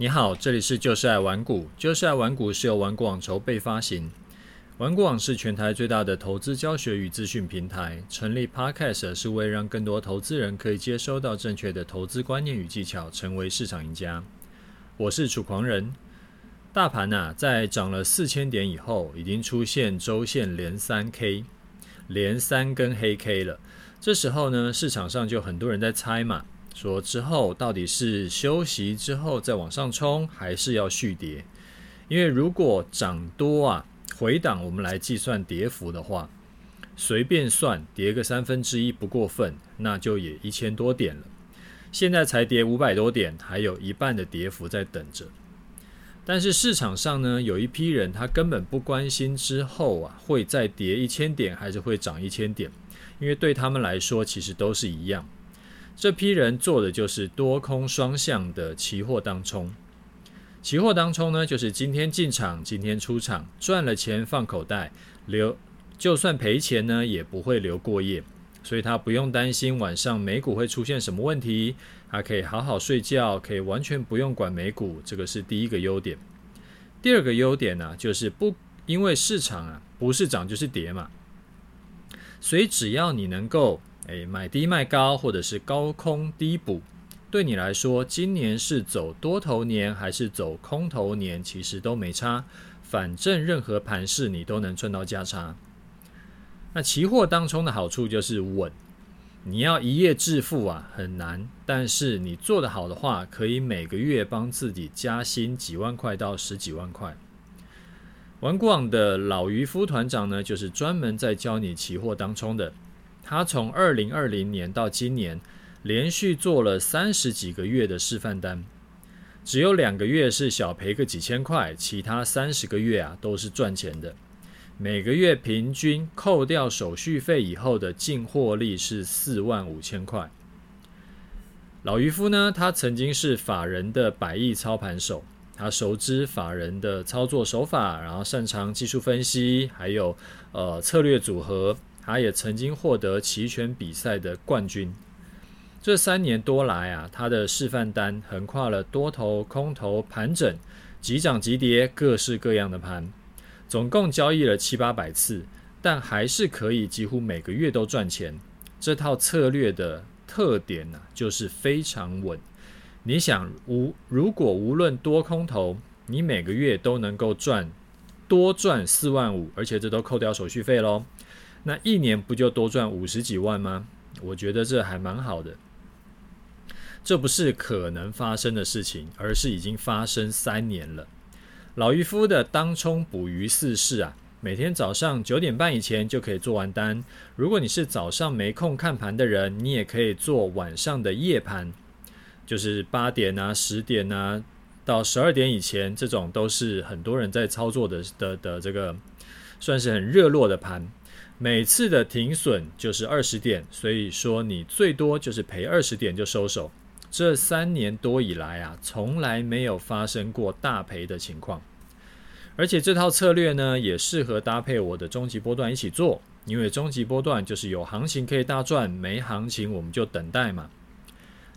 你好，这里是就是爱玩股，就是爱玩股是由玩股网筹备发行。玩股网是全台最大的投资教学与资讯平台，成立 Podcast 是为让更多投资人可以接收到正确的投资观念与技巧，成为市场赢家。我是楚狂人。大盘啊，在涨了四千点以后，已经出现周线连三 K，连三根黑 K 了。这时候呢，市场上就很多人在猜嘛。说之后到底是休息之后再往上冲，还是要续跌？因为如果涨多啊，回档我们来计算跌幅的话，随便算跌个三分之一不过分，那就也一千多点了。现在才跌五百多点，还有一半的跌幅在等着。但是市场上呢，有一批人他根本不关心之后啊会再跌一千点，还是会涨一千点，因为对他们来说其实都是一样。这批人做的就是多空双向的期货当冲。期货当冲呢，就是今天进场，今天出场，赚了钱放口袋，留就算赔钱呢，也不会留过夜，所以他不用担心晚上美股会出现什么问题，他可以好好睡觉，可以完全不用管美股，这个是第一个优点。第二个优点呢，就是不因为市场啊不是涨就是跌嘛，所以只要你能够。诶，买低卖高，或者是高空低补，对你来说，今年是走多头年还是走空头年，其实都没差。反正任何盘势你都能赚到价差。那期货当冲的好处就是稳，你要一夜致富啊，很难。但是你做得好的话，可以每个月帮自己加薪几万块到十几万块。玩股网的老渔夫团长呢，就是专门在教你期货当冲的。他从二零二零年到今年，连续做了三十几个月的示范单，只有两个月是小赔个几千块，其他三十个月啊都是赚钱的。每个月平均扣掉手续费以后的净获利是四万五千块。老渔夫呢，他曾经是法人的百亿操盘手，他熟知法人的操作手法，然后擅长技术分析，还有呃策略组合。他也曾经获得期权比赛的冠军。这三年多来啊，他的示范单横跨了多头、空头、盘整、急涨急跌，各式各样的盘，总共交易了七八百次，但还是可以几乎每个月都赚钱。这套策略的特点呢、就是非常稳。你想无如果无论多空头，你每个月都能够赚多赚四万五，而且这都扣掉手续费喽。那一年不就多赚五十几万吗？我觉得这还蛮好的。这不是可能发生的事情，而是已经发生三年了。老渔夫的当冲捕鱼四式啊，每天早上九点半以前就可以做完单。如果你是早上没空看盘的人，你也可以做晚上的夜盘，就是八点啊、十点啊到十二点以前，这种都是很多人在操作的的的这个，算是很热络的盘。每次的停损就是二十点，所以说你最多就是赔二十点就收手。这三年多以来啊，从来没有发生过大赔的情况。而且这套策略呢，也适合搭配我的终极波段一起做，因为终极波段就是有行情可以大赚，没行情我们就等待嘛。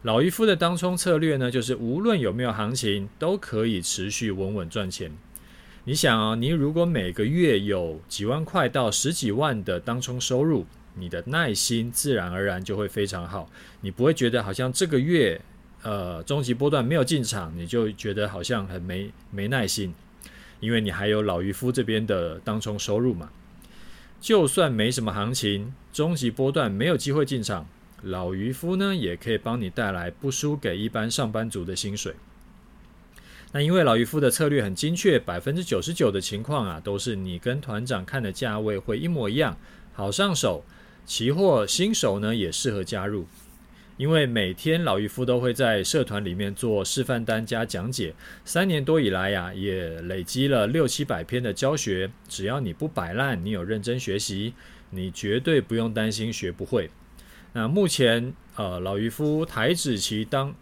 老渔夫的当冲策略呢，就是无论有没有行情，都可以持续稳稳赚钱。你想啊，你如果每个月有几万块到十几万的当冲收入，你的耐心自然而然就会非常好。你不会觉得好像这个月，呃，终极波段没有进场，你就觉得好像很没没耐心，因为你还有老渔夫这边的当冲收入嘛。就算没什么行情，终极波段没有机会进场，老渔夫呢也可以帮你带来不输给一般上班族的薪水。那因为老渔夫的策略很精确，百分之九十九的情况啊，都是你跟团长看的价位会一模一样，好上手。期货新手呢也适合加入，因为每天老渔夫都会在社团里面做示范单加讲解，三年多以来呀、也累积了六七百篇的教学。只要你不摆烂，你有认真学习，你绝对不用担心学不会。那目前呃，老渔夫台指期当。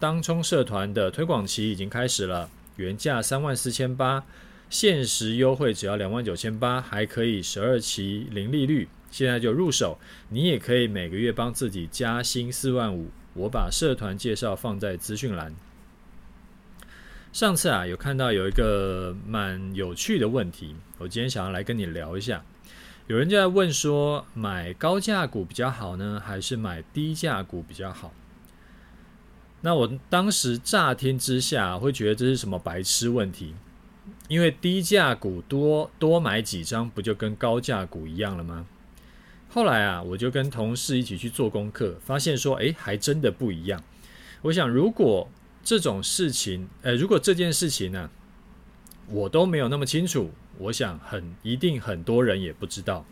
当冲社团的推广期已经开始了，原价三万四千八，限时优惠只要两万九千八，还可以十二期零利率，现在就入手。你也可以每个月帮自己加薪四万五，我把社团介绍放在资讯栏。上次啊，有看到有一个蛮有趣的问题，我今天想要来跟你聊一下。有人就在问说，买高价股比较好呢，还是买低价股比较好？那我当时乍听之下会觉得这是什么白痴问题？因为低价股多多买几张，不就跟高价股一样了吗？后来啊，我就跟同事一起去做功课，发现说，诶，还真的不一样。我想，如果这种事情，呃，如果这件事情呢，我都没有那么清楚，我想很一定很多人也不知道，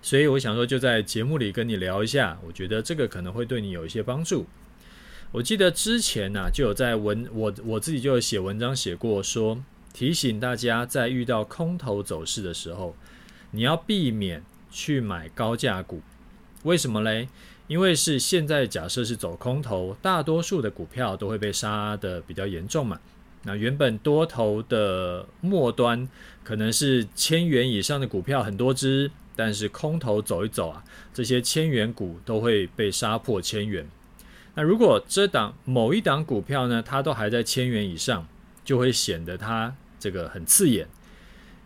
所以我想说就在节目里跟你聊一下，我觉得这个可能会对你有一些帮助。我记得之前呢，就有在文我我自己就有写文章写过说，提醒大家在遇到空头走势的时候，你要避免去买高价股，为什么嘞？因为是现在假设是走空头，大多数的股票都会被杀得比较严重嘛。那原本多头的末端可能是千元以上的股票很多只，但是空头走一走啊，这些千元股都会被杀破千元。那如果这档某一档股票呢，它都还在千元以上，就会显得它这个很刺眼。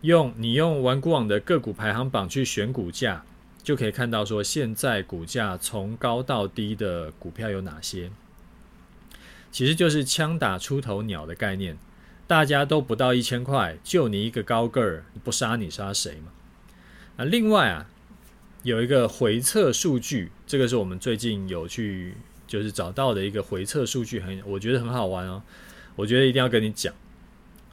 用你用玩股网的个股排行榜去选股价。就可以看到说，现在股价从高到低的股票有哪些？其实就是枪打出头鸟的概念，大家都不到一千块，就你一个高个儿，不杀你杀谁嘛？那另外啊，有一个回测数据，这个是我们最近有去就是找到的一个回测数据，很我觉得很好玩哦，我觉得一定要跟你讲。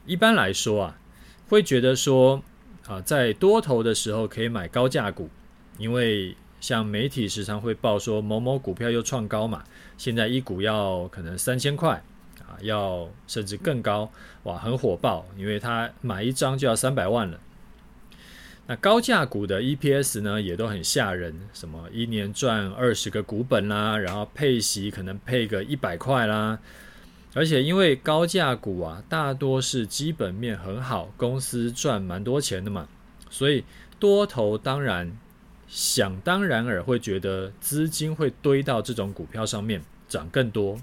一般来说啊，会觉得说啊，在多头的时候可以买高价股。因为像媒体时常会报说某某股票又创高嘛，现在一股要可能三千块啊，要甚至更高，哇，很火爆，因为他买一张就要三百万了。那高价股的 EPS 呢，也都很吓人，什么一年赚二十个股本啦，然后配息可能配个一百块啦，而且因为高价股啊，大多是基本面很好，公司赚蛮多钱的嘛，所以多头当然。想当然尔会觉得资金会堆到这种股票上面涨更多，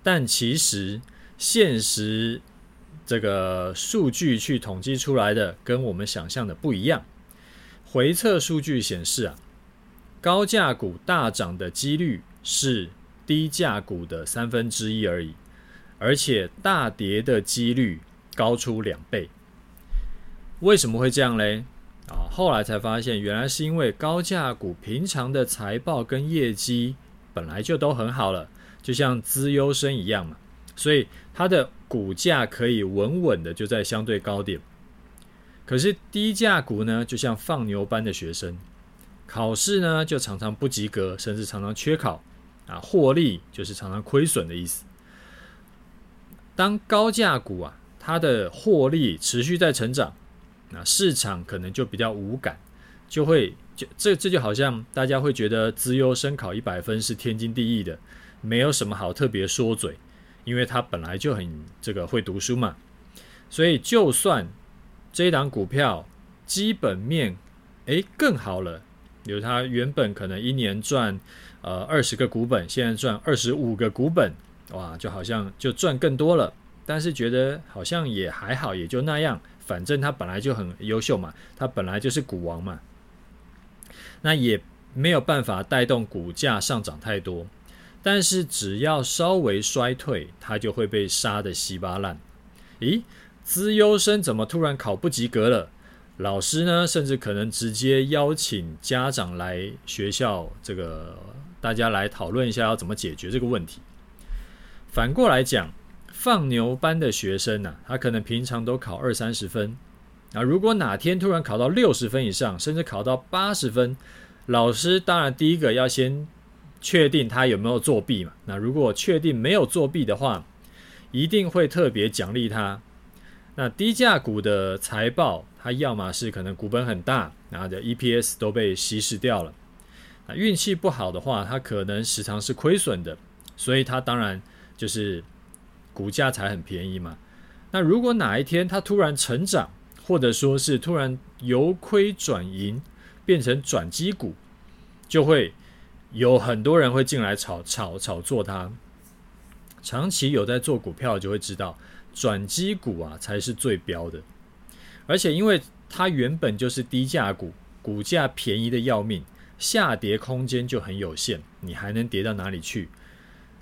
但其实现实这个数据去统计出来的跟我们想象的不一样。回测数据显示啊，高价股大涨的几率是低价股的三分之一而已，而且大跌的几率高出两倍。为什么会这样嘞？啊，后来才发现，原来是因为高价股平常的财报跟业绩本来就都很好了，就像资优生一样嘛，所以它的股价可以稳稳的就在相对高点。可是低价股呢，就像放牛班的学生，考试呢就常常不及格，甚至常常缺考，啊，获利就是常常亏损的意思。当高价股啊，它的获利持续在成长。那市场可能就比较无感，就会就这这就好像大家会觉得资优生考一百分是天经地义的，没有什么好特别说嘴，因为他本来就很这个会读书嘛。所以就算这一档股票基本面诶更好了，比如他原本可能一年赚呃二十个股本，现在赚二十五个股本，哇，就好像就赚更多了，但是觉得好像也还好，也就那样。反正他本来就很优秀嘛，他本来就是股王嘛，那也没有办法带动股价上涨太多。但是只要稍微衰退，他就会被杀得稀巴烂。咦，资优生怎么突然考不及格了？老师呢，甚至可能直接邀请家长来学校，这个大家来讨论一下要怎么解决这个问题。反过来讲。放牛班的学生呢、他可能平常都考二三十分，啊，如果哪天突然考到六十分以上，甚至考到八十分，老师当然第一个要先确定他有没有作弊嘛。那如果确定没有作弊的话，一定会特别奖励他。那低价股的财报，它要么是可能股本很大，然后的 EPS 都被稀释掉了。那运气不好的话，它可能时常是亏损的，所以它当然就是。股价才很便宜嘛。那如果哪一天它突然成长，或者说是突然由亏转盈，变成转机股，就会有很多人会进来炒炒炒作它。长期有在做股票就会知道，转机股啊才是最标的。而且因为它原本就是低价股，股价便宜的要命，下跌空间就很有限，你还能跌到哪里去？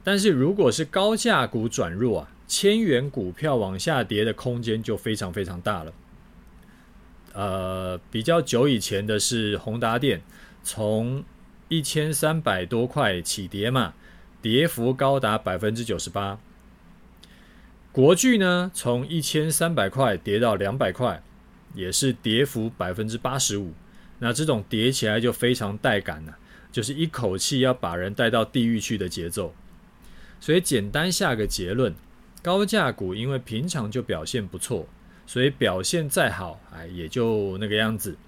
但是如果是高价股转弱啊，千元股票往下跌的空间就非常非常大了。呃，比较久以前的是宏达电，从一千三百多块起跌嘛，跌幅高达百分之九十八。国巨呢，从一千三百块跌到两百块，也是跌幅百分之八十五。那这种跌起来就非常带感了，就是一口气要把人带到地狱去的节奏。所以简单下个结论，高价股因为平常就表现不错。所以表现再好，哎，也就那个样子，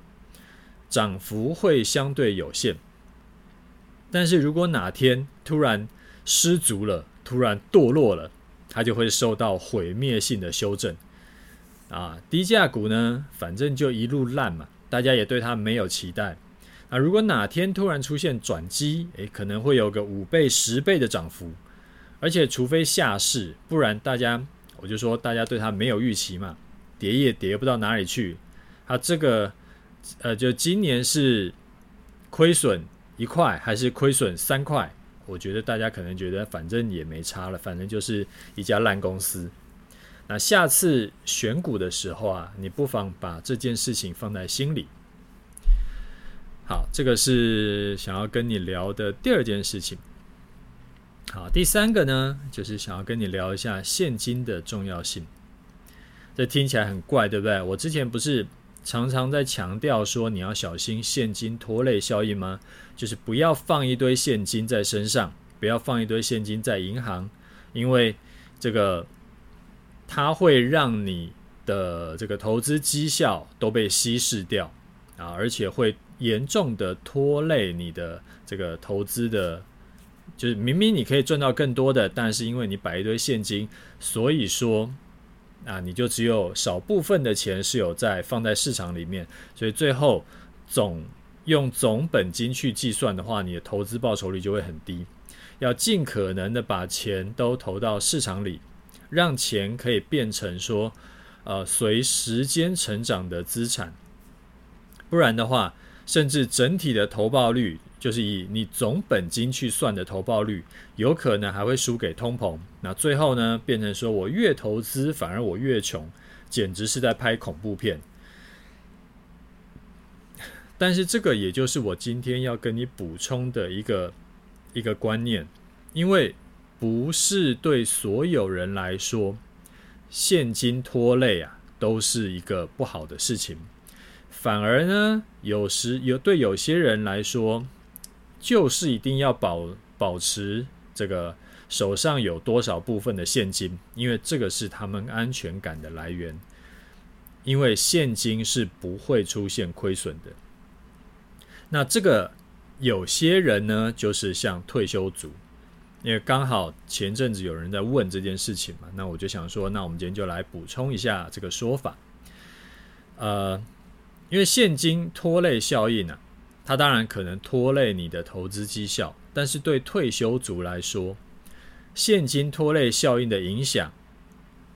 涨幅会相对有限。但是如果哪天突然失足了，突然堕落了，它就会受到毁灭性的修正。啊，低价股呢，反正就一路烂嘛，大家也对它没有期待。啊，如果哪天突然出现转机，哎，可能会有个五倍、十倍的涨幅。而且除非下市，不然大家，我就说大家对它没有预期嘛。跌也跌不到哪里去，它这个呃，就今年是亏损一块还是亏损三块？我觉得大家可能觉得反正也没差了，反正就是一家烂公司。那下次选股的时候啊，你不妨把这件事情放在心里。好，这个是想要跟你聊的第二件事情。好，第三个呢，就是想要跟你聊一下现金的重要性。这听起来很怪，对不对？我之前不是常常在强调说你要小心现金拖累效应吗？就是不要放一堆现金在身上，不要放一堆现金在银行，因为这个它会让你的这个投资绩效都被稀释掉啊，而且会严重的拖累你的这个投资的，就是明明你可以赚到更多的，但是因为你摆一堆现金，所以说。啊，你就只有少部分的钱是有在放在市场里面，所以最后总用总本金去计算的话，你的投资报酬率就会很低。要尽可能的把钱都投到市场里，让钱可以变成说，呃，随时间成长的资产。不然的话，甚至整体的投报率。就是以你总本金去算的投报率，有可能还会输给通膨。那最后呢，变成说我越投资反而我越穷，简直是在拍恐怖片。但是这个也就是我今天要跟你补充的一个一个观念，因为不是对所有人来说，现金拖累啊都是一个不好的事情，反而呢，有时有对有些人来说。就是一定要保保持这个手上有多少部分的现金，因为这个是他们安全感的来源。因为现金是不会出现亏损的。那这个有些人呢，就是像退休族，因为刚好前阵子有人在问这件事情嘛，那我就想说，那我们今天就来补充一下这个说法。呃，因为现金拖累效应呢、啊。它当然可能拖累你的投资绩效，但是对退休族来说，现金拖累效应的影响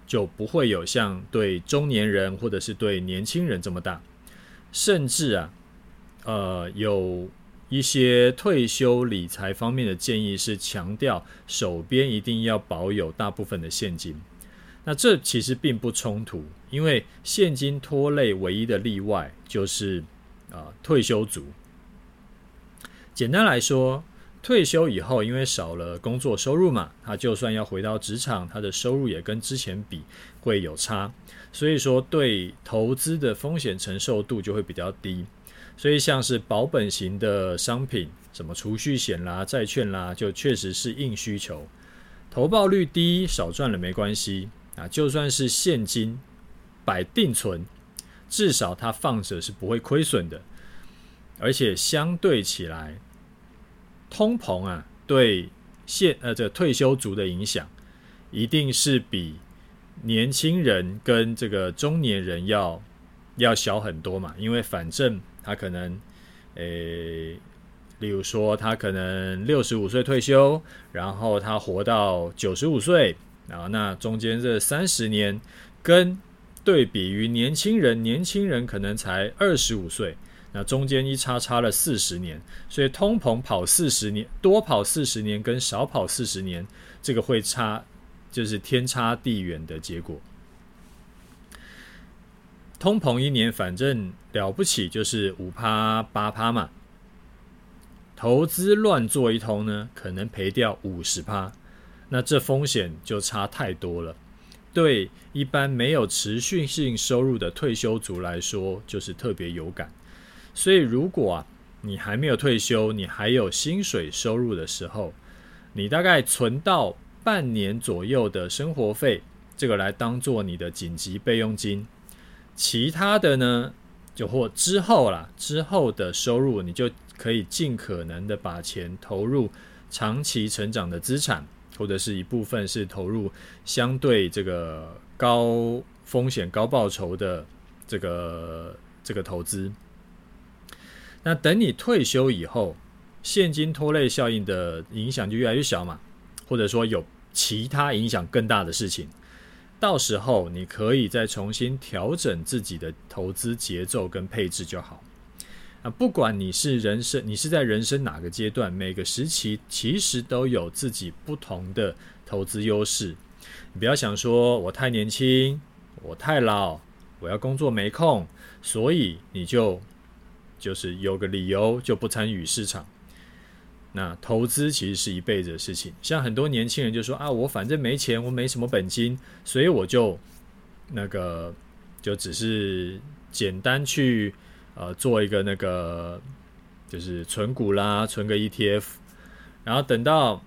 就不会有像对中年人或者是对年轻人这么大。甚至啊，呃，有一些退休理财方面的建议是强调手边一定要保有大部分的现金。那这其实并不冲突，因为现金拖累唯一的例外就是啊，退休族。简单来说，退休以后，因为少了工作收入嘛，他就算要回到职场，他的收入也跟之前比会有差，所以说对投资的风险承受度就会比较低。所以像是保本型的商品，什么储蓄险啦、债券啦，就确实是硬需求。投报率低，少赚了没关系啊，就算是现金摆定存，至少它放着是不会亏损的，而且相对起来。通膨啊，对现呃这退休族的影响，一定是比年轻人跟这个中年人要要小很多嘛。因为反正他可能，诶例如说，他可能六十五岁退休，然后他活到九十五岁，然后那中间这三十年，跟对比于年轻人，年轻人可能才二十五岁，那中间一差差了四十年，所以通膨跑四十年，多跑四十年跟少跑四十年，这个会差，就是天差地远的结果。通膨一年反正了不起，就是五趴八趴嘛。投资乱做一通呢，可能赔掉五十趴，那这风险就差太多了。对一般没有持续性收入的退休族来说，就是特别有感。所以，如果啊你还没有退休，你还有薪水收入的时候，你大概存到半年左右的生活费，这个来当做你的紧急备用金。其他的呢，就或之后啦，之后的收入你就。可以尽可能的把钱投入长期成长的资产，或者是一部分是投入相对这个高风险高报酬的这个这个投资。那等你退休以后，现金拖累效应的影响就越来越小嘛，或者说有其他影响更大的事情，到时候你可以再重新调整自己的投资节奏跟配置就好。啊，不管你是人生，你是在人生哪个阶段，每个时期其实都有自己不同的投资优势。你不要想说我太年轻，我太老，我要工作没空，所以你就就是有个理由就不参与市场。那投资其实是一辈子的事情。像很多年轻人就说啊，我反正没钱，我没什么本金，所以我就那个就只是简单去。呃，做一个那个就是存股啦，存个 ETF，然后等到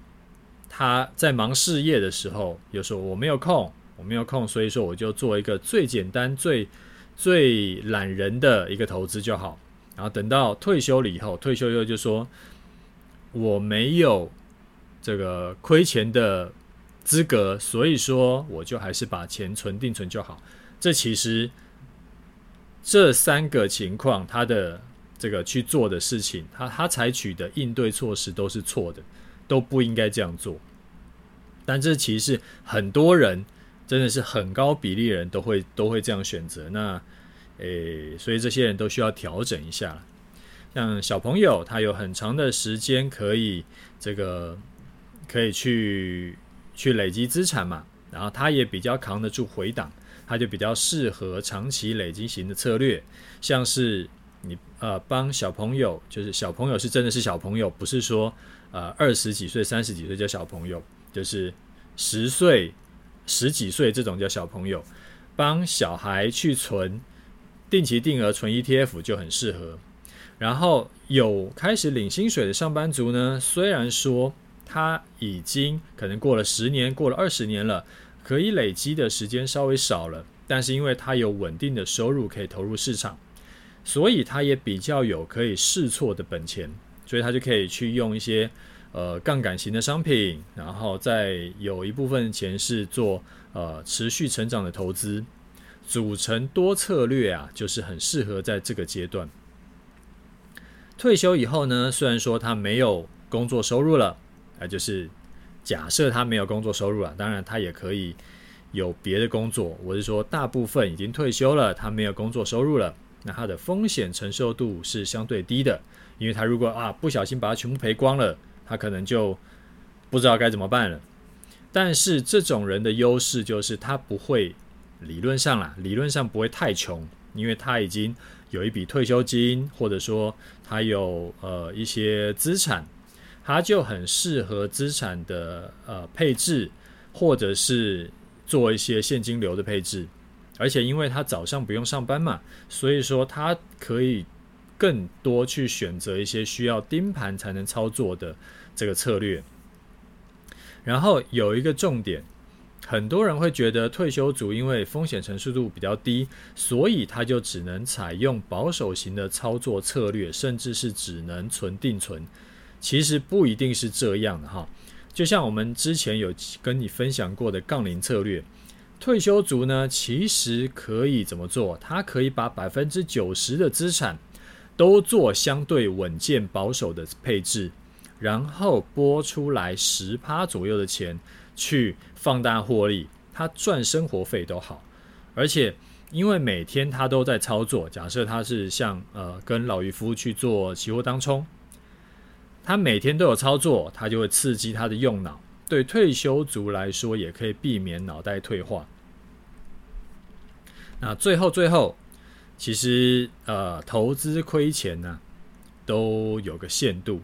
他在忙事业的时候，又说我没有空，我没有空，所以说我就做一个最简单、最最懒人的一个投资就好。然后等到退休了以后，退休以后就说我没有这个亏钱的资格，所以说我就还是把钱存定存就好。这其实。这三个情况，他的这个去做的事情，他他采取的应对措施都是错的，都不应该这样做。但这其实很多人，真的是很高比例的人都会都会这样选择。那诶，所以这些人都需要调整一下。像小朋友，他有很长的时间可以这个可以去去累积资产嘛，然后他也比较扛得住回档。他就比较适合长期累积型的策略，像是你呃帮小朋友，就是小朋友是真的是小朋友，不是说呃二十几岁、三十几岁叫小朋友，就是十岁、十几岁这种叫小朋友，帮小孩去存定期定额存 ETF 就很适合。然后有开始领薪水的上班族呢，虽然说他已经可能过了十年、过了二十年了。可以累积的时间稍微少了，但是因为他有稳定的收入可以投入市场，所以他也比较有可以试错的本钱，所以他就可以去用一些呃杠杆型的商品，然后再有一部分钱是做呃持续成长的投资，组成多策略啊，就是很适合在这个阶段。退休以后呢，虽然说他没有工作收入了，啊就是。假设他没有工作收入了，当然他也可以有别的工作。我是说，大部分已经退休了，他没有工作收入了，那他的风险承受度是相对低的，因为他如果啊不小心把它全部赔光了，他可能就不知道该怎么办了。但是这种人的优势就是他不会，理论上啦，理论上不会太穷，因为他已经有一笔退休金，或者说他有呃一些资产。它就很适合资产的呃配置，或者是做一些现金流的配置，而且因为他早上不用上班嘛，所以说他可以更多去选择一些需要盯盘才能操作的这个策略。然后有一个重点，很多人会觉得退休族因为风险承受度比较低，所以他就只能采用保守型的操作策略，甚至是只能存定存。其实不一定是这样的哈，就像我们之前有跟你分享过的杠铃策略，退休族呢其实可以怎么做？他可以把百分之九十的资产都做相对稳健保守的配置，然后拨出来十趴左右的钱去放大获利，他赚生活费都好。而且因为每天他都在操作，假设他是像呃跟老渔夫去做期货当冲，他每天都有操作，他就会刺激他的用脑。对退休族来说，也可以避免脑袋退化。那最后最后，其实呃，投资亏钱呢，都有个限度。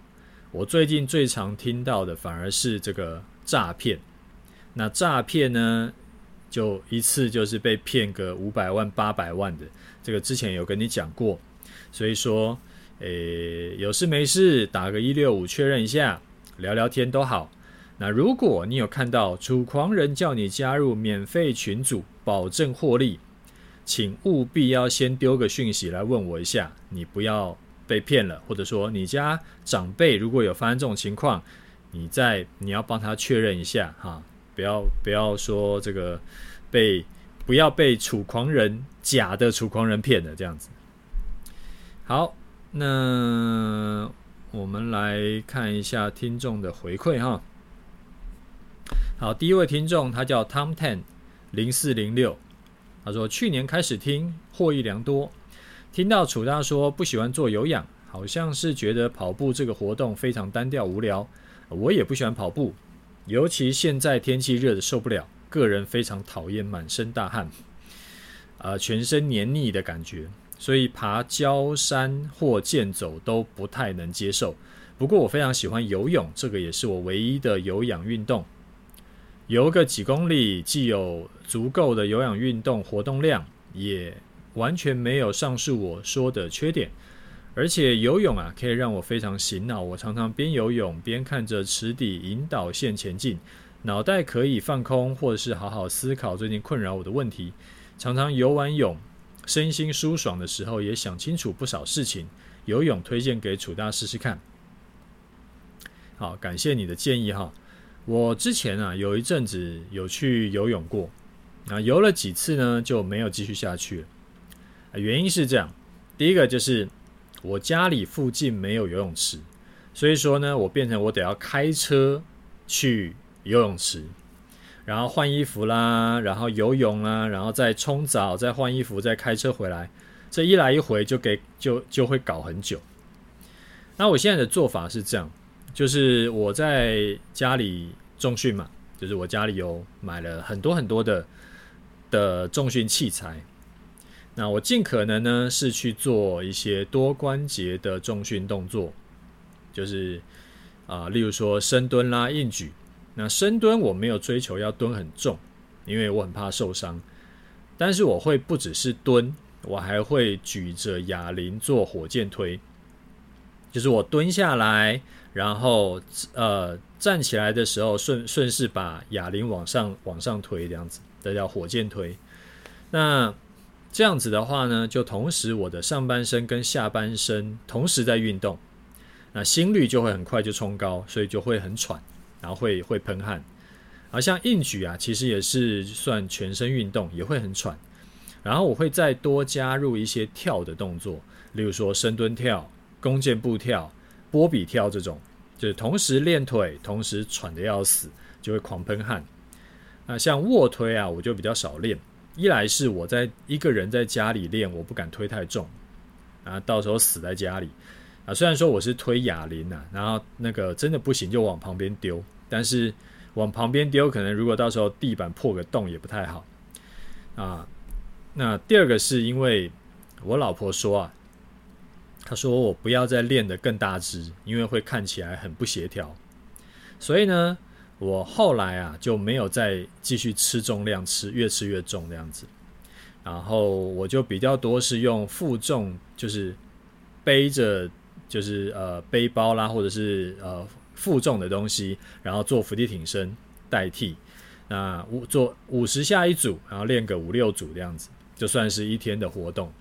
我最近最常听到的，反而是这个诈骗。那诈骗呢，就一次就是被骗个五百万、八百万的，这个之前有跟你讲过。所以说，诶，有事没事打个一六五确认一下，聊聊天都好。那如果你有看到楚狂人叫你加入免费群组，保证获利，请务必要先丢个讯息来问我一下，你不要被骗了，或者说你家长辈如果有发生这种情况，你再你要帮他确认一下哈，不要不要说这个被不要被楚狂人假的楚狂人骗了这样子。好，那我们来看一下听众的回馈哈。好，第一位听众他叫 Tom Ten 零四零六，他说去年开始听，获益良多。听到楚大说不喜欢做有氧，好像是觉得跑步这个活动非常单调无聊。我也不喜欢跑步，尤其现在天气热得受不了，个人非常讨厌满身大汗，呃，全身黏腻的感觉，所以爬郊山或健走都不太能接受。不过我非常喜欢游泳，这个也是我唯一的有氧运动。游个几公里，既有足够的有氧运动活动量，也完全没有上述我说的缺点。而且游泳啊，可以让我非常醒脑。我常常边游泳边看着池底引导线前进，脑袋可以放空，或者是好好思考最近困扰我的问题。常常游完泳，身心舒爽的时候，也想清楚不少事情。游泳推荐给楚大试试看。好，感谢你的建议哈。我之前啊，有一阵子有去游泳过，啊，游了几次呢，就没有继续下去了。原因是这样，第一个就是我家里附近没有游泳池，所以说呢，我变成我得要开车去游泳池，然后换衣服啦，然后游泳啦，然后再冲澡，再换衣服，再开车回来，这一来一回就给就就会搞很久。那我现在的做法是这样。就是我在家里重训嘛，就是我家里有买了很多很多的的重训器材。那我尽可能呢是去做一些多关节的重训动作，就是啊、例如说深蹲啦、硬举。那深蹲我没有追求要蹲很重，因为我很怕受伤。但是我会不只是蹲，我还会举着哑铃做火箭推，就是我蹲下来。然后，呃，站起来的时候顺顺势把哑铃往上往上推，这样子，这叫火箭推。那这样子的话呢，就同时我的上半身跟下半身同时在运动，那心率就会很快就冲高，所以就会很喘，然后会会喷汗。而像硬举啊，其实也是算全身运动，也会很喘。然后我会再多加入一些跳的动作，例如说深蹲跳、弓箭步跳。波比跳这种，就是同时练腿，同时喘得要死，就会狂喷汗。那像卧推啊，我就比较少练。一来是我在一个人在家里练，我不敢推太重，啊，到时候死在家里。啊，虽然说我是推哑铃啊，然后那个真的不行就往旁边丢，但是往旁边丢，可能如果到时候地板破个洞也不太好。啊，那第二个是因为我老婆说啊。她说：“我不要再练得更大只，因为会看起来很不协调。所以呢，我后来啊就没有再继续吃重量，吃越吃越重这样子。然后我就比较多是用负重，就是背着，就是呃背包啦，或者是呃负重的东西，然后做伏地挺身代替。那五做五十下一组，然后练个五六组这样子，就算是一天的活动。”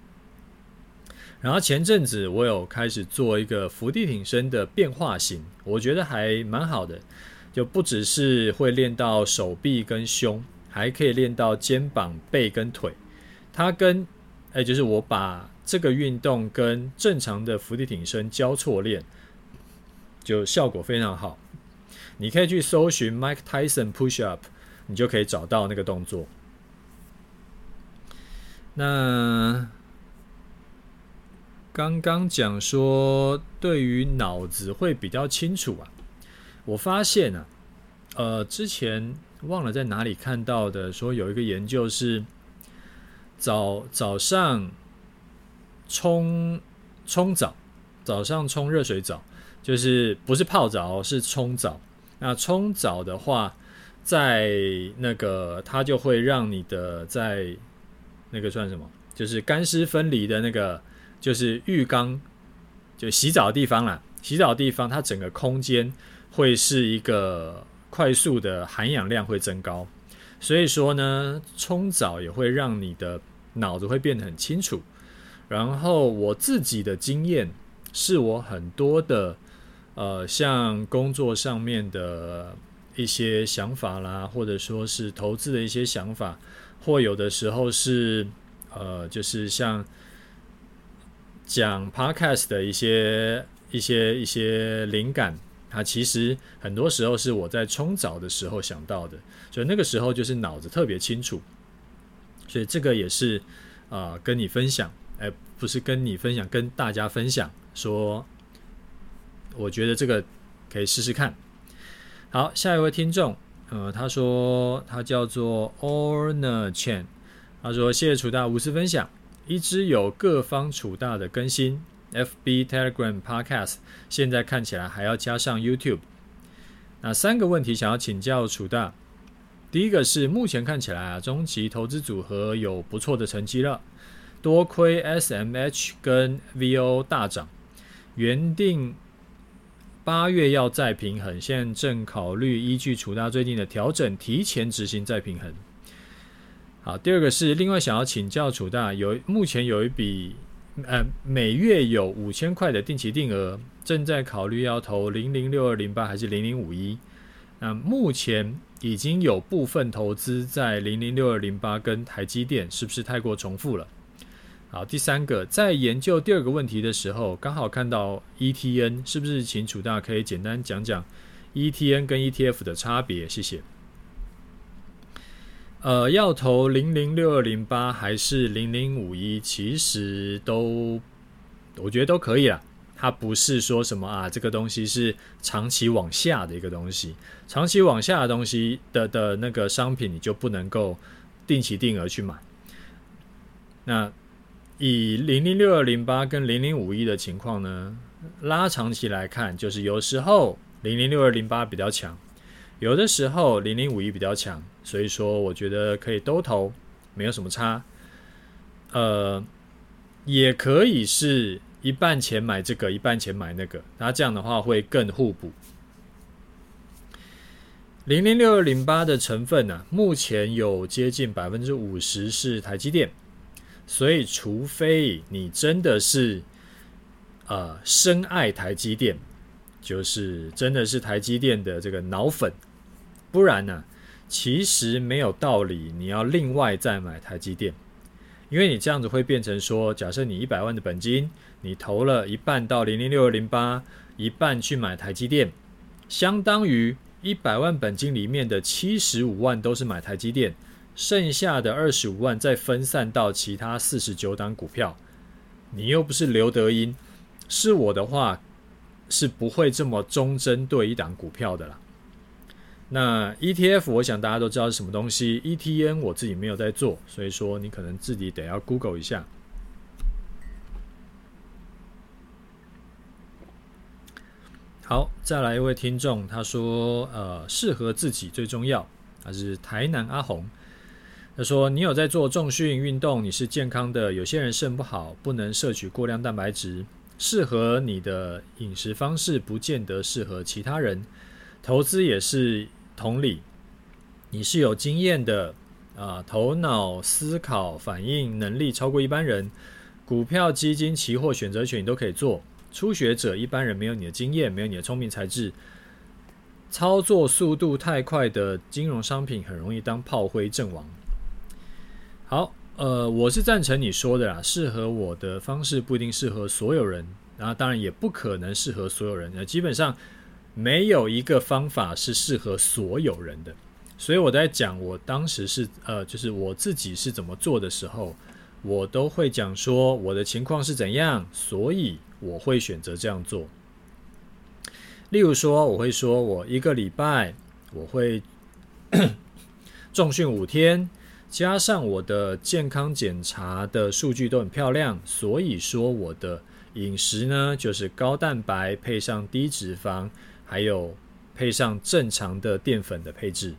然后前阵子我有开始做一个伏地挺身的变化型，我觉得还蛮好的，就不只是会练到手臂跟胸，还可以练到肩膀、背跟腿。它跟哎，就是我把这个运动跟正常的伏地挺身交错练，就效果非常好。你可以去搜寻 Mike Tyson Push Up，你就可以找到那个动作。那刚刚讲说，对于脑子会比较清楚啊。我发现啊，呃，之前忘了在哪里看到的，说有一个研究是早早上冲冲澡，早上冲热水澡，就是不是泡澡，是冲澡。那冲澡的话，在那个它就会让你的在。那个算什么？就是干湿分离的那个，就是浴缸，就洗澡的地方啦。洗澡的地方，它整个空间会是一个快速的含氧量会增高，所以说呢，冲澡也会让你的脑子会变得很清楚。然后我自己的经验是我很多的呃，像工作上面的一些想法啦，或者说是投资的一些想法。或有的时候是，呃，就是像讲 podcast 的一些一些一些灵感，它其实很多时候是我在冲澡的时候想到的，所以那个时候就是脑子特别清楚，所以这个也是啊、跟你分享，哎，不是跟你分享，跟大家分享说，我觉得这个可以试试看。好，下一位听众。呃，他说他叫做 Orna Chen，他说谢谢楚大无私分享，一直有各方楚大的更新，FB、Telegram、Podcast，现在看起来还要加上 YouTube。那三个问题想要请教楚大，第一个是目前看起来啊，终极投资组合有不错的成绩了，多亏 SMH 跟 VO 大涨，原定。八月要再平衡，现在正考虑依据楚大最近的调整，提前执行再平衡。好，第二个是另外想要请教楚大，有目前有一笔呃每月有五千块的定期定额，正在考虑要投零零六二零八还是零零五一。那目前已经有部分投资在零零六二零八跟台积电，是不是太过重复了？好，第三个，在研究第二个问题的时候，刚好看到 ETN，是不是请楚大可以简单讲讲 ETN 跟 ETF 的差别？谢谢。呃，要投零零六二零八还是零零五一，其实都我觉得都可以啦。它不是说什么啊，这个东西是长期往下的一个东西，长期往下的东西的的那个商品，你就不能够定期定额去买。那以零零六二零八跟零零五一的情况呢，拉长期来看，就是有时候零零六二零八比较强，有的时候零零五一比较强，所以说我觉得可以都投，没有什么差。呃，也可以是一半钱买这个，一半钱买那个，那这样的话会更互补。零零六二零八的成分呢，目前有接近百分之五十是台积电。所以，除非你真的是，呃，深爱台积电，就是真的是台积电的这个脑粉，不然呢，其实没有道理你要另外再买台积电，因为你这样子会变成说，假设你一百万的本金，你投了一半到零零六二零八，一半去买台积电，相当于一百万本金里面的七十五万都是买台积电。剩下的二十五万再分散到其他四十九档股票，你又不是刘德英，是我的话是不会这么忠针对一档股票的啦。那 ETF 我想大家都知道是什么东西，ETN 我自己没有在做，所以说你可能自己得要 Google 一下。好，再来一位听众，他说：“呃，适合自己最重要。”他是台南阿红。他说：“你有在做重训运动，你是健康的。有些人肾不好，不能摄取过量蛋白质，适合你的饮食方式不见得适合其他人。投资也是同理，你是有经验的啊，头脑思考反应能力超过一般人，股票、基金、期货、选择权你都可以做。初学者一般人没有你的经验，没有你的聪明才智，操作速度太快的金融商品很容易当炮灰阵亡。”好，呃，我是赞成你说的啦，适合我的方式不一定适合所有人，然后当然也不可能适合所有人。那基本上没有一个方法是适合所有人的。所以我在讲我当时是呃，就是我自己是怎么做的时候，我都会讲说我的情况是怎样，所以我会选择这样做。例如说，我会说我一个礼拜我会 重训五天，加上我的健康检查的数据都很漂亮，所以说我的饮食呢就是高蛋白配上低脂肪，还有配上正常的淀粉的配置。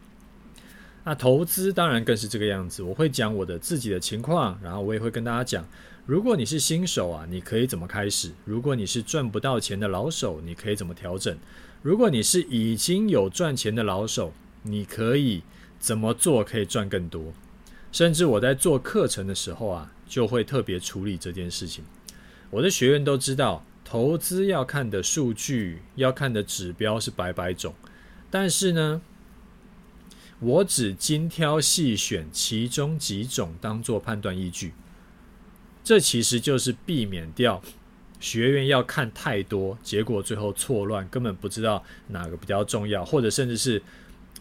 那投资当然更是这个样子，我会讲我的自己的情况，然后我也会跟大家讲，如果你是新手啊，你可以怎么开始；如果你是赚不到钱的老手，你可以怎么调整；如果你是已经有赚钱的老手，你可以怎么做可以赚更多。甚至我在做课程的时候啊，就会特别处理这件事情。我的学员都知道，投资要看的数据、要看的指标是百百种，但是呢，我只精挑细选其中几种当做判断依据，这其实就是避免掉学员要看太多，结果最后错乱，根本不知道哪个比较重要，或者甚至是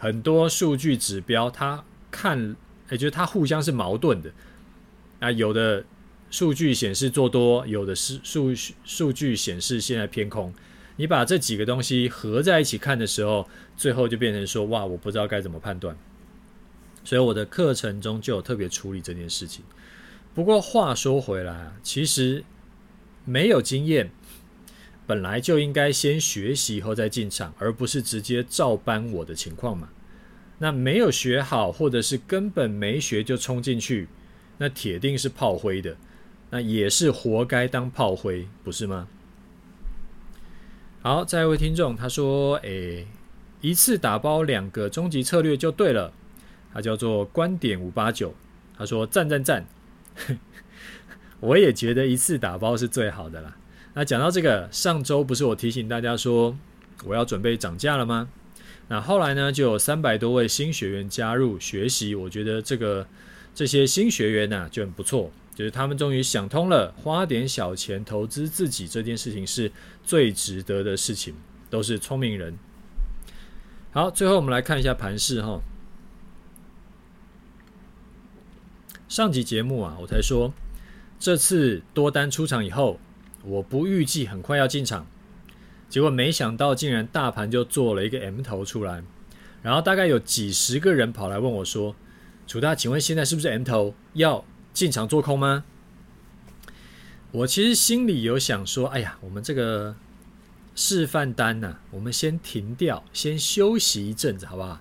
很多数据指标，他看，也就是它互相是矛盾的。啊，有的数据显示做多，有的是数数据显示现在偏空。你把这几个东西合在一起看的时候，最后就变成说：哇，我不知道该怎么判断。所以我的课程中就有特别处理这件事情。不过话说回来啊，其实没有经验，本来就应该先学习后再进场，而不是直接照搬我的情况嘛。那没有学好，或者是根本没学就冲进去，那铁定是炮灰的，那也是活该当炮灰，不是吗？好，再一位听众，他说：“诶，一次打包两个终极策略就对了。”他叫做观点五八九，他说：“赞赞赞！” 我也觉得一次打包是最好的啦。那讲到这个，上周不是我提醒大家说我要准备涨价了吗？那后来呢，就有三百多位新学员加入学习。我觉得这个这些新学员呢、啊、就很不错。就是他们终于想通了，花点小钱投资自己这件事情是最值得的事情，都是聪明人。好，最后我们来看一下盘势哈。上集节目啊，我才说这次多单出场以后，我不预计很快要进场，结果没想到竟然大盘就做了一个 M 头出来，然后大概有几十个人跑来问我说：“楚大，请问现在是不是 M 头要？”进场做空吗？我其实心里有想说，哎呀，我们这个示范单呢、我们先停掉，先休息一阵子，好不好？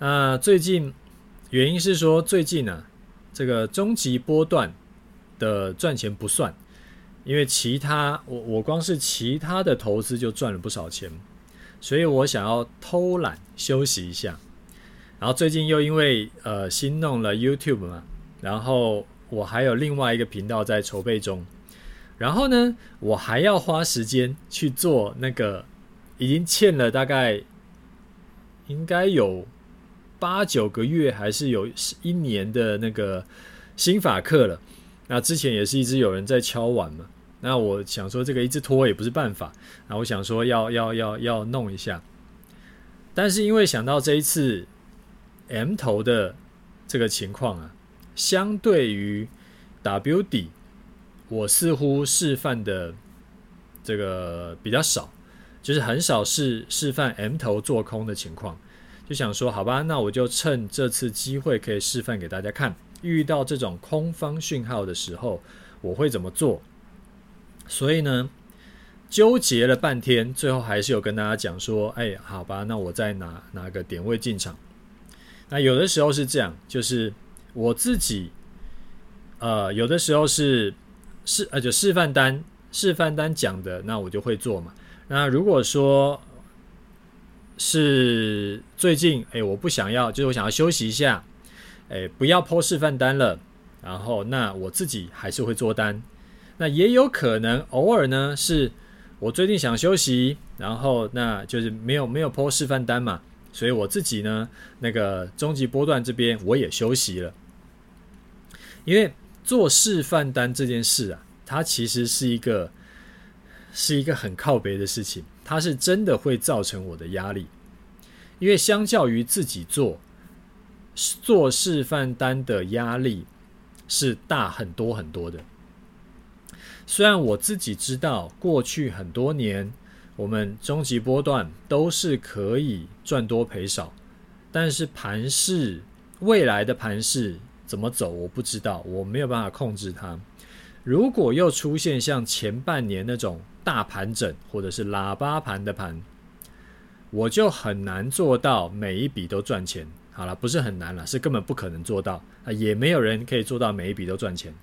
那最近原因是说，最近呢、这个终极波段的赚钱不算，因为其他我我光是其他的投资就赚了不少钱，所以我想要偷懒休息一下。然后最近又因为呃新弄了 YouTube 嘛。然后我还有另外一个频道在筹备中，然后呢，我还要花时间去做那个已经欠了大概应该有八九个月，还是有一年的那个心法课了。那之前也是一直有人在敲碗嘛，那我想说这个一直拖也不是办法，那我想说要要要要弄一下，但是因为想到这一次 M 头的这个情况啊。相对于 W 底，我似乎示范的这个比较少，就是很少是示范 M 头做空的情况。就想说，好吧，那我就趁这次机会可以示范给大家看，遇到这种空方讯号的时候，我会怎么做。所以呢，纠结了半天，最后还是有跟大家讲说，哎，好吧，那我再拿拿个点位进场。那有的时候是这样，就是。我自己，呃，有的时候是示呃就示范单示范单讲的，那我就会做嘛。那如果说是最近，哎，我不想要，就是我想要休息一下，哎，不要 po 示范单了，然后那我自己还是会做单。那也有可能偶尔呢，是我最近想休息，然后那就是没有没有 po 示范单嘛，所以我自己呢，那个终极波段这边我也休息了。因为做示范单这件事啊，它其实是一个是一个很靠别的事情，它是真的会造成我的压力。因为相较于自己做做示范单的压力是大很多很多的。虽然我自己知道过去很多年我们终极波段都是可以赚多赔少，但是盘势未来的盘势怎么走我不知道，我没有办法控制它。如果又出现像前半年那种大盘整或者是喇叭盘的盘，我就很难做到每一笔都赚钱。好了，不是很难了，是根本不可能做到啊，也没有人可以做到每一笔都赚钱。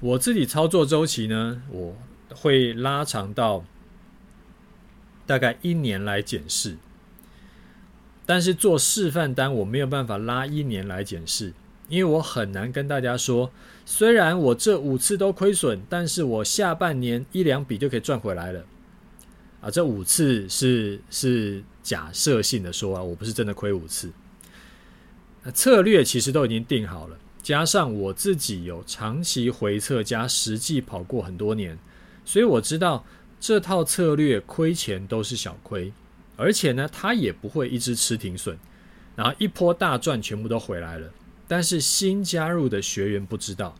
我自己操作周期呢，我会拉长到大概一年来检视。但是做示范单，我没有办法拉一年来检视，因为我很难跟大家说，虽然我这五次都亏损，但是我下半年一两笔就可以赚回来了。啊，这五次是是假设性的说啊，我不是真的亏五次。策略其实都已经定好了。加上我自己有长期回测加实际跑过很多年，所以我知道这套策略亏钱都是小亏，而且呢，他也不会一直吃停损，然后一波大赚全部都回来了。但是新加入的学员不知道，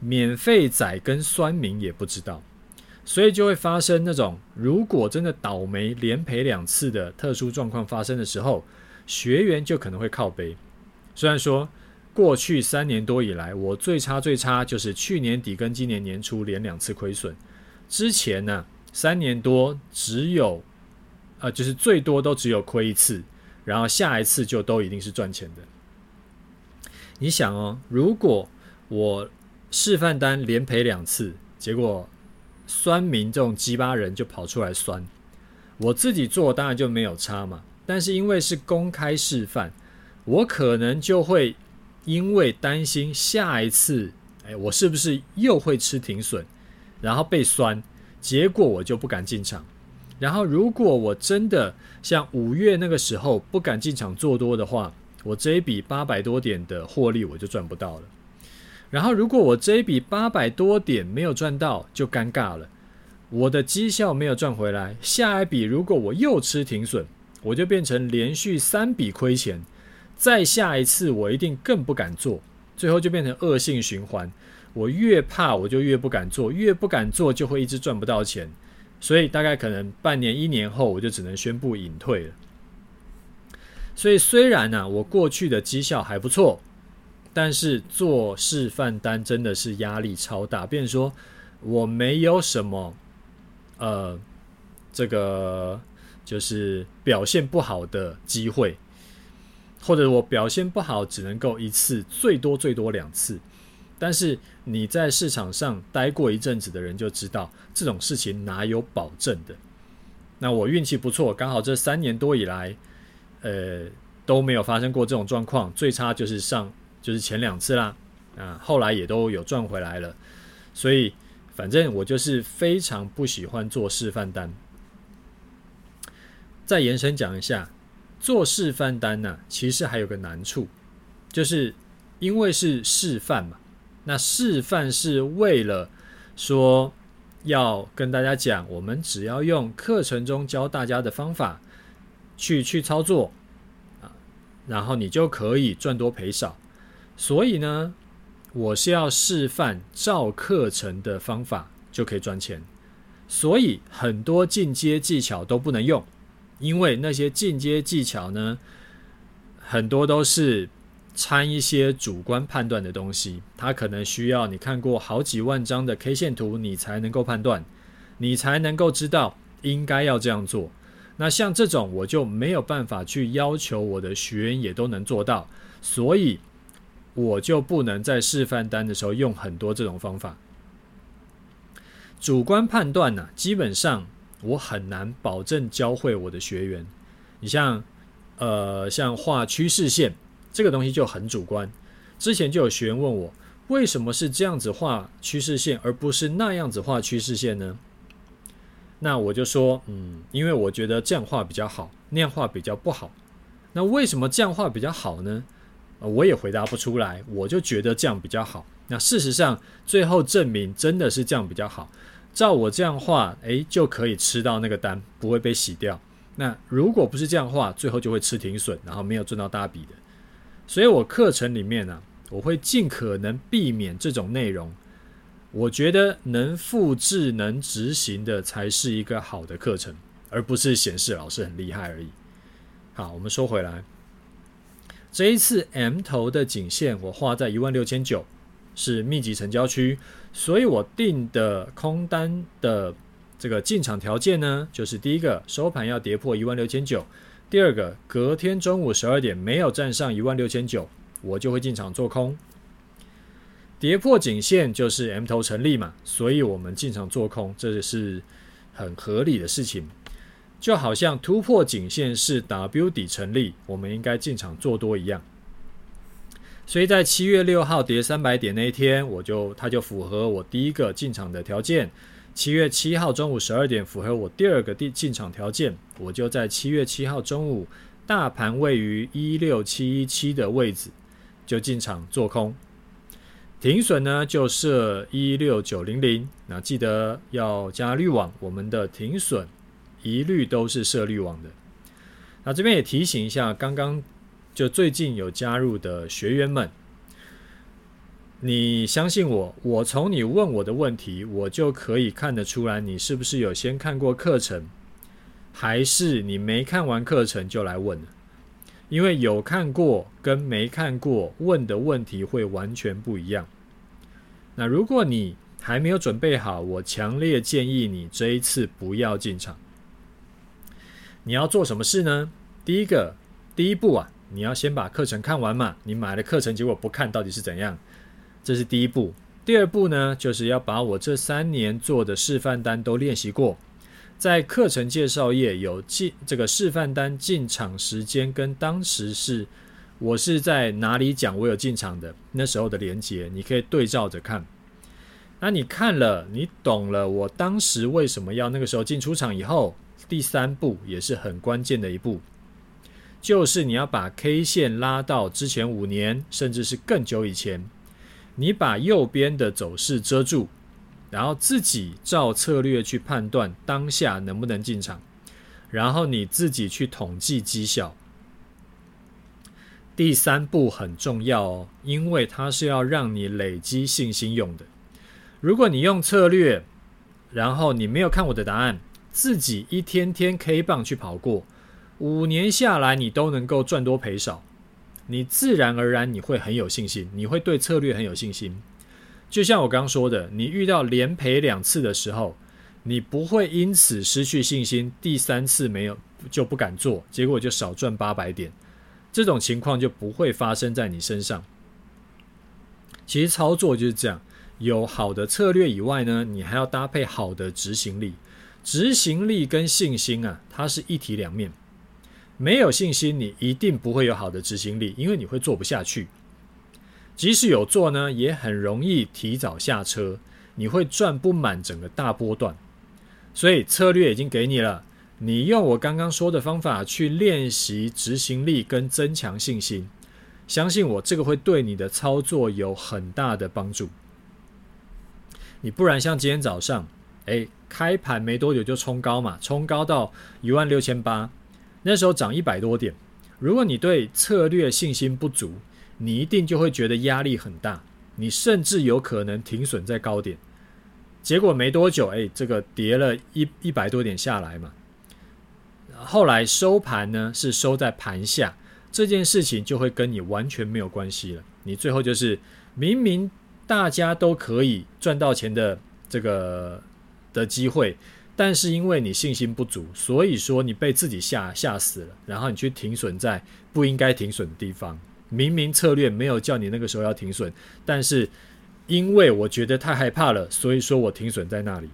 免费仔跟酸民也不知道，所以就会发生那种如果真的倒霉连赔两次的特殊状况发生的时候，学员就可能会靠背。虽然说。过去三年多以来，我最差最差就是去年底跟今年年初连两次亏损。之前呢，三年多只有，呃，就是最多都只有亏一次，然后下一次就都一定是赚钱的。你想哦，如果我示范单连赔两次，结果酸民这种鸡巴人就跑出来酸，我自己做当然就没有差嘛。但是因为是公开示范，我可能就会。因为担心下一次，哎，我是不是又会吃停损，然后被酸，结果我就不敢进场。然后如果我真的像五月那个时候不敢进场做多的话，我这一笔八百多点的获利我就赚不到了。然后如果我这一笔八百多点没有赚到，就尴尬了，我的绩效没有赚回来。下一笔如果我又吃停损，我就变成连续三笔亏钱。再下一次，我一定更不敢做，最后就变成恶性循环。我越怕，我就越不敢做，越不敢做，就会一直赚不到钱。所以大概可能半年、一年后，我就只能宣布隐退了。所以虽然呢、我过去的绩效还不错，但是做示范单真的是压力超大。变成说我没有什么，呃，这个就是表现不好的机会。或者我表现不好，只能够一次，最多最多两次。但是你在市场上待过一阵子的人就知道，这种事情哪有保证的？那我运气不错，刚好这三年多以来，呃，都没有发生过这种状况。最差就是上，就是前两次啦，啊，后来也都有赚回来了。所以反正我就是非常不喜欢做示范单。再延伸讲一下。做示范单呢、其实还有个难处，就是因为是示范嘛。那示范是为了说要跟大家讲，我们只要用课程中教大家的方法去去操作啊，然后你就可以赚多赔少。所以呢，我是要示范照课程的方法就可以赚钱，所以很多进阶技巧都不能用。因为那些进阶技巧呢，很多都是掺一些主观判断的东西，它可能需要你看过好几万张的 K 线图，你才能够判断，你才能够知道应该要这样做。那像这种我就没有办法去要求我的学员也都能做到，所以我就不能在示范单的时候用很多这种方法。主观判断呢，基本上。我很难保证教会我的学员。你像，呃，像画趋势线这个东西就很主观。之前就有学员问我，为什么是这样子画趋势线，而不是那样子画趋势线呢？那我就说，嗯，因为我觉得这样画比较好，那样画比较不好。那为什么这样画比较好呢？我也回答不出来，我就觉得这样比较好。那事实上，最后证明真的是这样比较好。照我这样画，诶，就可以吃到那个单，不会被洗掉。那如果不是这样画，最后就会吃停损，然后没有赚到大笔的。所以我课程里面呢、我会尽可能避免这种内容。我觉得能复制、能执行的才是一个好的课程，而不是显示老师很厉害而已。好，我们说回来，这一次 M 头的颈线我画在一万六千九。是密集成交区，所以我定的空单的这个进场条件呢，就是第一个收盘要跌破一万六千九，第二个隔天中午十二点没有站上一万六千九，我就会进场做空。跌破颈线就是 M 头成立嘛，所以我们进场做空，这是很合理的事情。就好像突破颈线是 W 底成立，我们应该进场做多一样。所以在七月六号跌三百点那一天，我就它就符合我第一个进场的条件。七月七号中午十二点符合我第二个进进场条件，我就在七月七号中午，大盘位于一六七一七的位置，就进场做空。停损呢就设一六九零零，那记得要加滤网，我们的停损一律都是设滤网的。那这边也提醒一下，刚刚。就最近有加入的学员们，你相信我，我从你问我的问题，我就可以看得出来，你是不是有先看过课程，还是你没看完课程就来问？因为有看过跟没看过问的问题会完全不一样。那如果你还没有准备好，我强烈建议你这一次不要进场。你要做什么事呢？第一个，第一步啊。你要先把课程看完嘛？你买了课程，结果不看到底是怎样？这是第一步。第二步呢，就是要把我这三年做的示范单都练习过。在课程介绍页有进这个示范单进场时间跟当时是我是在哪里讲我有进场的那时候的连接，你可以对照着看。那你看了，你懂了我当时为什么要那个时候进出场以后，第三步也是很关键的一步。就是你要把 K 线拉到之前五年，甚至是更久以前，你把右边的走势遮住，然后自己照策略去判断当下能不能进场，然后你自己去统计绩效。第三步很重要哦，因为它是要让你累积信心用的。如果你用策略，然后你没有看我的答案，自己一天天 K 棒去跑过。五年下来，你都能够赚多赔少，你自然而然你会很有信心，你会对策略很有信心。就像我刚刚说的，你遇到连赔两次的时候，你不会因此失去信心，第三次没有就不敢做，结果就少赚八百点。这种情况就不会发生在你身上。其实操作就是这样，有好的策略以外呢，你还要搭配好的执行力。执行力跟信心啊，它是一体两面。没有信心，你一定不会有好的执行力，因为你会做不下去。即使有做呢，也很容易提早下车，你会赚不满整个大波段。所以策略已经给你了，你用我刚刚说的方法去练习执行力跟增强信心，相信我，这个会对你的操作有很大的帮助。你不然像今天早上，诶，开盘没多久就冲高嘛，冲高到一万六千八。那时候涨一百多点，如果你对策略信心不足，你一定就会觉得压力很大，你甚至有可能停损在高点。结果没多久，哎，这个跌了一一百多点下来嘛。后来收盘呢是收在盘下，这件事情就会跟你完全没有关系了。你最后就是明明大家都可以赚到钱的这个的机会。但是因为你信心不足，所以说你被自己吓吓死了，然后你去停损在不应该停损的地方。明明策略没有叫你那个时候要停损，但是因为我觉得太害怕了，所以说我停损在那里。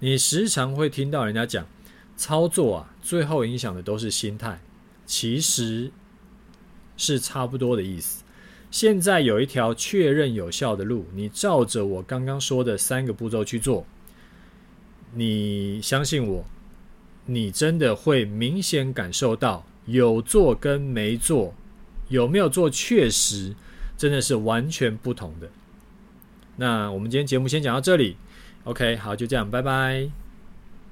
你时常会听到人家讲，操作啊，最后影响的都是心态，其实是差不多的意思。现在有一条确认有效的路，你照着我刚刚说的三个步骤去做。你相信我，你真的会明显感受到有做跟没做有没有做，确实真的是完全不同的。那我们今天节目先讲到这里，OK，好，就这样，拜拜。